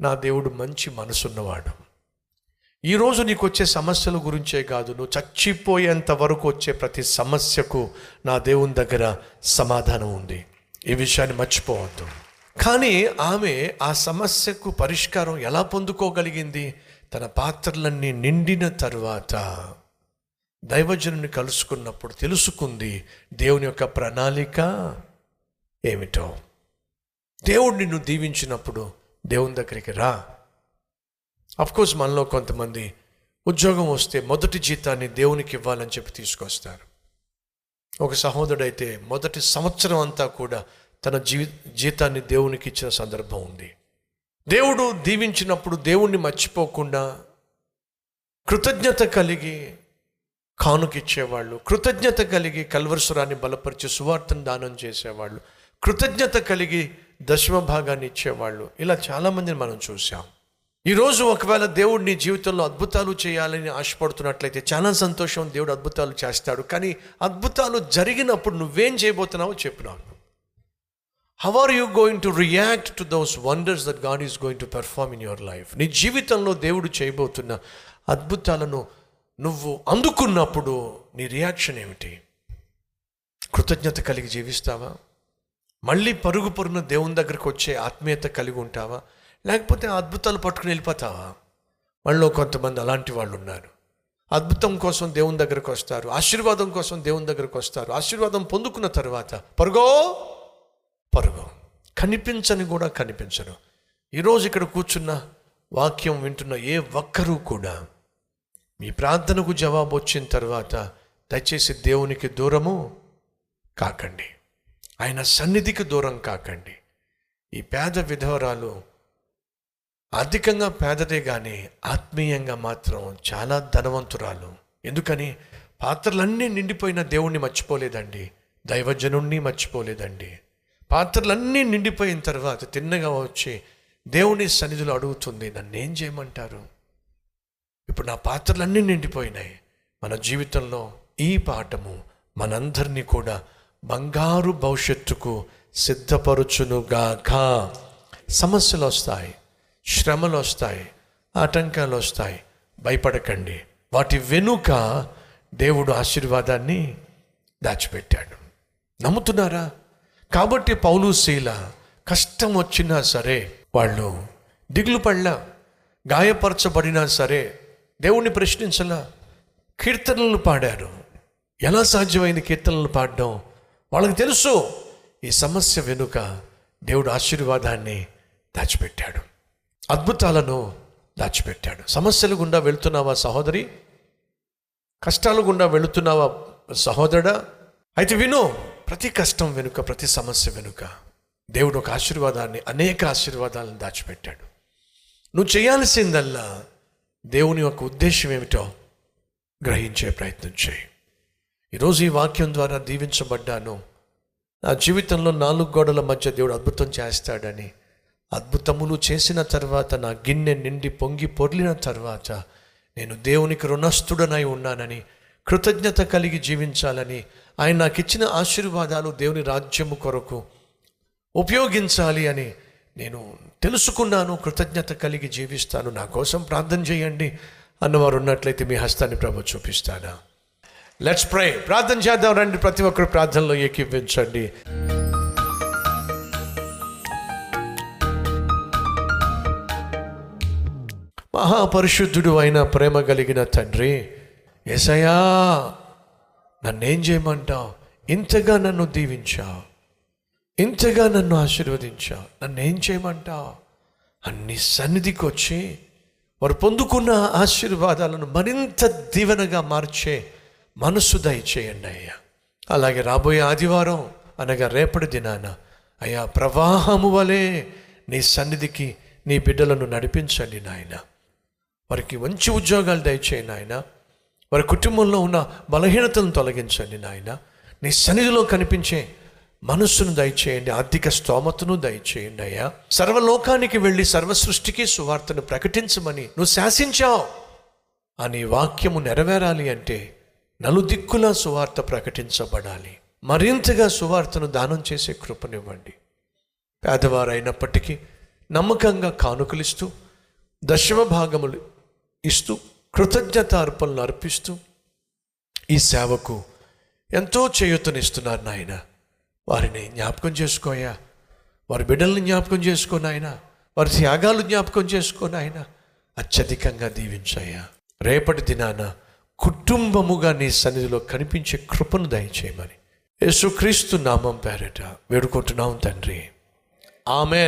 నా దేవుడు మంచి మనసున్నవాడు. ఈరోజు నీకు వచ్చే సమస్యల గురించే కాదు నువ్వు చచ్చిపోయేంత వరకు వచ్చే ప్రతి సమస్యకు నా దేవుని దగ్గర సమాధానం ఉంది. ఈ విషయాన్ని మర్చిపోవద్దు. కానీ ఆమె ఆ సమస్యకు పరిష్కారం ఎలా పొందుకోగలిగింది? తన పాత్రలన్నీ నిండిన తర్వాత దైవజనుని కలుసుకున్నప్పుడు తెలుసుకుంది దేవుని యొక్క ప్రణాళిక ఏమిటో. దేవుడు నిన్ను దీవించినప్పుడు దేవుని దగ్గరికి రా. అఫ్కోర్స్ మనలో కొంతమంది ఉద్యోగం వస్తే మొదటి జీతాన్ని దేవునికి ఇవ్వాలని చెప్పి తీసుకొస్తారు. ఒక సహోదరుడైతే మొదటి సంవత్సరం అంతా కూడా తన జీ జీతాన్ని దేవునికి ఇచ్చిన సందర్భం ఉంది. దేవుడు దీవించినప్పుడు దేవుణ్ణి మర్చిపోకుండా కృతజ్ఞత కలిగి కానుకిచ్చేవాళ్ళు కృతజ్ఞత కలిగి కల్వరసురాన్ని బలపరిచి సువార్తను దానం చేసేవాళ్ళు కృతజ్ఞత కలిగి దశమ భాగాన్ని ఇచ్చేవాళ్ళు. ఇలా చాలామందిని మనం చూసాం ఈరోజు ఒకవేళ దేవుడు నీ జీవితంలో అద్భుతాలు చేయాలని ఆశపడుతున్నట్లయితే చాలా సంతోషం దేవుడు అద్భుతాలు చేస్తాడు. కానీ అద్భుతాలు జరిగినప్పుడు నువ్వేం చేయబోతున్నావో చెప్పు నాకు. How are you going to react to those wonders that God is going to perform in your life నీ జీవితంలో దేవుడు చేయబోతున్న అద్భుతాలను నువ్వు అందుకున్నప్పుడు నీ రియాక్షన్ ఏమిటి? కృతజ్ఞత కలిగి జీవిస్తావా? మళ్ళీ పరుగు పరుగున దేవుని దగ్గరకు వచ్చే ఆత్మీయత కలిగి ఉంటావా? లేకపోతే అద్భుతాలు పట్టుకుని వెళ్ళిపోతావా? వాళ్ళలో కొంతమంది అలాంటి వాళ్ళు ఉన్నారు. అద్భుతం కోసం దేవుని దగ్గరకు వస్తారు. ఆశీర్వాదం కోసం దేవుని దగ్గరకు వస్తారు. ఆశీర్వాదం పొందుకున్న తర్వాత పరుగో? పరుగు. కనిపించని కూడా కనిపించరు. ఈరోజు ఇక్కడ కూర్చున్న వాక్యం వింటున్న ఏ ఒక్కరూ కూడా మీ ప్రార్థనకు జవాబు వచ్చిన తర్వాత దయచేసి దేవునికి దూరము కాకండి. ఆయన సన్నిధికి దూరం కాకండి. ఈ పేద విధవరాలు ఆర్థికంగా పేదదే కానీ ఆత్మీయంగా మాత్రం చాలా ధనవంతురాలు. ఎందుకని? పాత్రలన్నీ నిండిపోయిన దేవుణ్ణి మర్చిపోలేదండి. దైవజనుణ్ణి మర్చిపోలేదండి. పాత్రలన్నీ నిండిపోయిన తర్వాత తిన్నగా వచ్చి దేవుని సన్నిధిలో అడుగుతుంది నన్ను ఏం చేయమంటారు? ఇప్పుడు నా పాత్రలన్నీ నిండిపోయినాయి. మన జీవితంలో ఈ పాఠము మనందరినీ కూడా బంగారు భవిష్యత్తుకు సిద్ధపరుచునుగాక. సమస్యలు వస్తాయి శ్రమలు వస్తాయి ఆటంకాలు వస్తాయి. భయపడకండి. వాటి వెనుక దేవుడు ఆశీర్వాదాన్ని దాచిపెట్టాడు. నమ్ముతున్నారా? కాబట్టి పౌలు శీల కష్టం వచ్చినా సరే వాళ్ళు దిగులు పడలా గాయపరచబడినా సరే దేవుణ్ణి ప్రశ్నించలా. కీర్తనలు పాడారు. ఎలా సాధ్యమైన కీర్తనలు పాడడం? వాళ్ళకి తెలుసు ఈ సమస్య వెనుక దేవుడు ఆశీర్వాదాన్ని దాచిపెట్టాడు. అద్భుతాలను దాచిపెట్టాడు. సమస్యల గుండా వెళుతున్నావా సహోదరి? కష్టాల గుండా వెళుతున్నావా సహోదరుడా? అయితే విను ప్రతి కష్టం వెనుక ప్రతి సమస్య వెనుక దేవుడు ఒక ఆశీర్వాదాన్ని అనేక ఆశీర్వాదాలను దాచిపెట్టాడు. నువ్వు చేయాల్సిందల్లా దేవుని యొక్క ఉద్దేశం ఏమిటో గ్రహించే ప్రయత్నం చేయి. ఈరోజు ఈ వాక్యం ద్వారా దీవించబడ్డాను. నా జీవితంలో నాలుగు గోడల మధ్య దేవుడు అద్భుతం చేస్తాడని అద్భుతములు చేసిన తర్వాత నా గిన్నె నిండి పొంగి పొర్లిన తర్వాత నేను దేవునికి రుణస్థుడనై ఉన్నానని కృతజ్ఞత కలిగి జీవించాలని ఆయన నాకు ఇచ్చిన ఆశీర్వాదాలు దేవుని రాజ్యము కొరకు ఉపయోగించాలి అని నేను తెలుసుకున్నాను కృతజ్ఞత కలిగి జీవిస్తాను. నా కోసం ప్రార్థన చేయండి. అన్నవారు ఉన్నట్లయితే మీ హస్తాన్ని ప్రభు చూపిస్తానా లెట్స్ ప్రే ప్రార్థన చేద్దాం రండి. ప్రతి ఒక్కరు ప్రార్థనలో ఏకీవించండి మహాపరిశుద్ధుడు అయిన ప్రేమ కలిగిన తండ్రి ఎసయా నన్నేం చేయమంటావు? ఇంతగా నన్ను దీవించావు. ఇంతగా నన్ను ఆశీర్వదించావు. నన్నేం చేయమంటావు? అన్ని సన్నిధికి వచ్చి వారు పొందుకున్న ఆశీర్వాదాలను మరింత దీవెనగా మార్చే మనస్సు దయచేయండి అయ్యా. అలాగే రాబోయే ఆదివారం అనగా రేపటి దినాన అయ్యా ప్రవాహము వలె నీ సన్నిధికి నీ బిడ్డలను నడిపించండి నాయన. వారికి మంచి ఉద్యోగాలు దయచేయండి నాయన. వారి కుటుంబంలో ఉన్న బలహీనతలను తొలగించండి నాయన. నీ సన్నిధిలో కనిపించే మనస్సును దయచేయండి ఆర్థిక స్తోమతను దయచేయండి అయ్యా. సర్వలోకానికి వెళ్ళి సర్వ సృష్టికి సువార్తను ప్రకటించమని నువ్వు శాసించావు. అని వాక్యము నెరవేరాలి అంటే నలుదిక్కులా సువార్త ప్రకటించబడాలి. మరింతగా సువార్తను దానం చేసే కృపనివ్వండి. పేదవారైనప్పటికీ నమ్మకంగా కానుకలిస్తూ దశమ భాగములు ఇస్తూ కృతజ్ఞత అర్పణలు అర్పిస్తూ ఈ సేవకు ఎంతో చేయూతనిస్తున్నారు నాయన. వారిని జ్ఞాపకం చేసుకోయా వారి బిడ్డల్ని జ్ఞాపకం చేసుకో నాయన. వారి త్యాగాలు జ్ఞాపకం చేసుకో నాయన. అత్యధికంగా దీవించాయా రేపటి దినాన కుటుంబముగా నీ సన్నిధిలో కనిపించే కృపను దయచేయమని. యేసుక్రీస్తు నామం పేరట వేడుకుంటున్నాం తండ్రి. ఆమె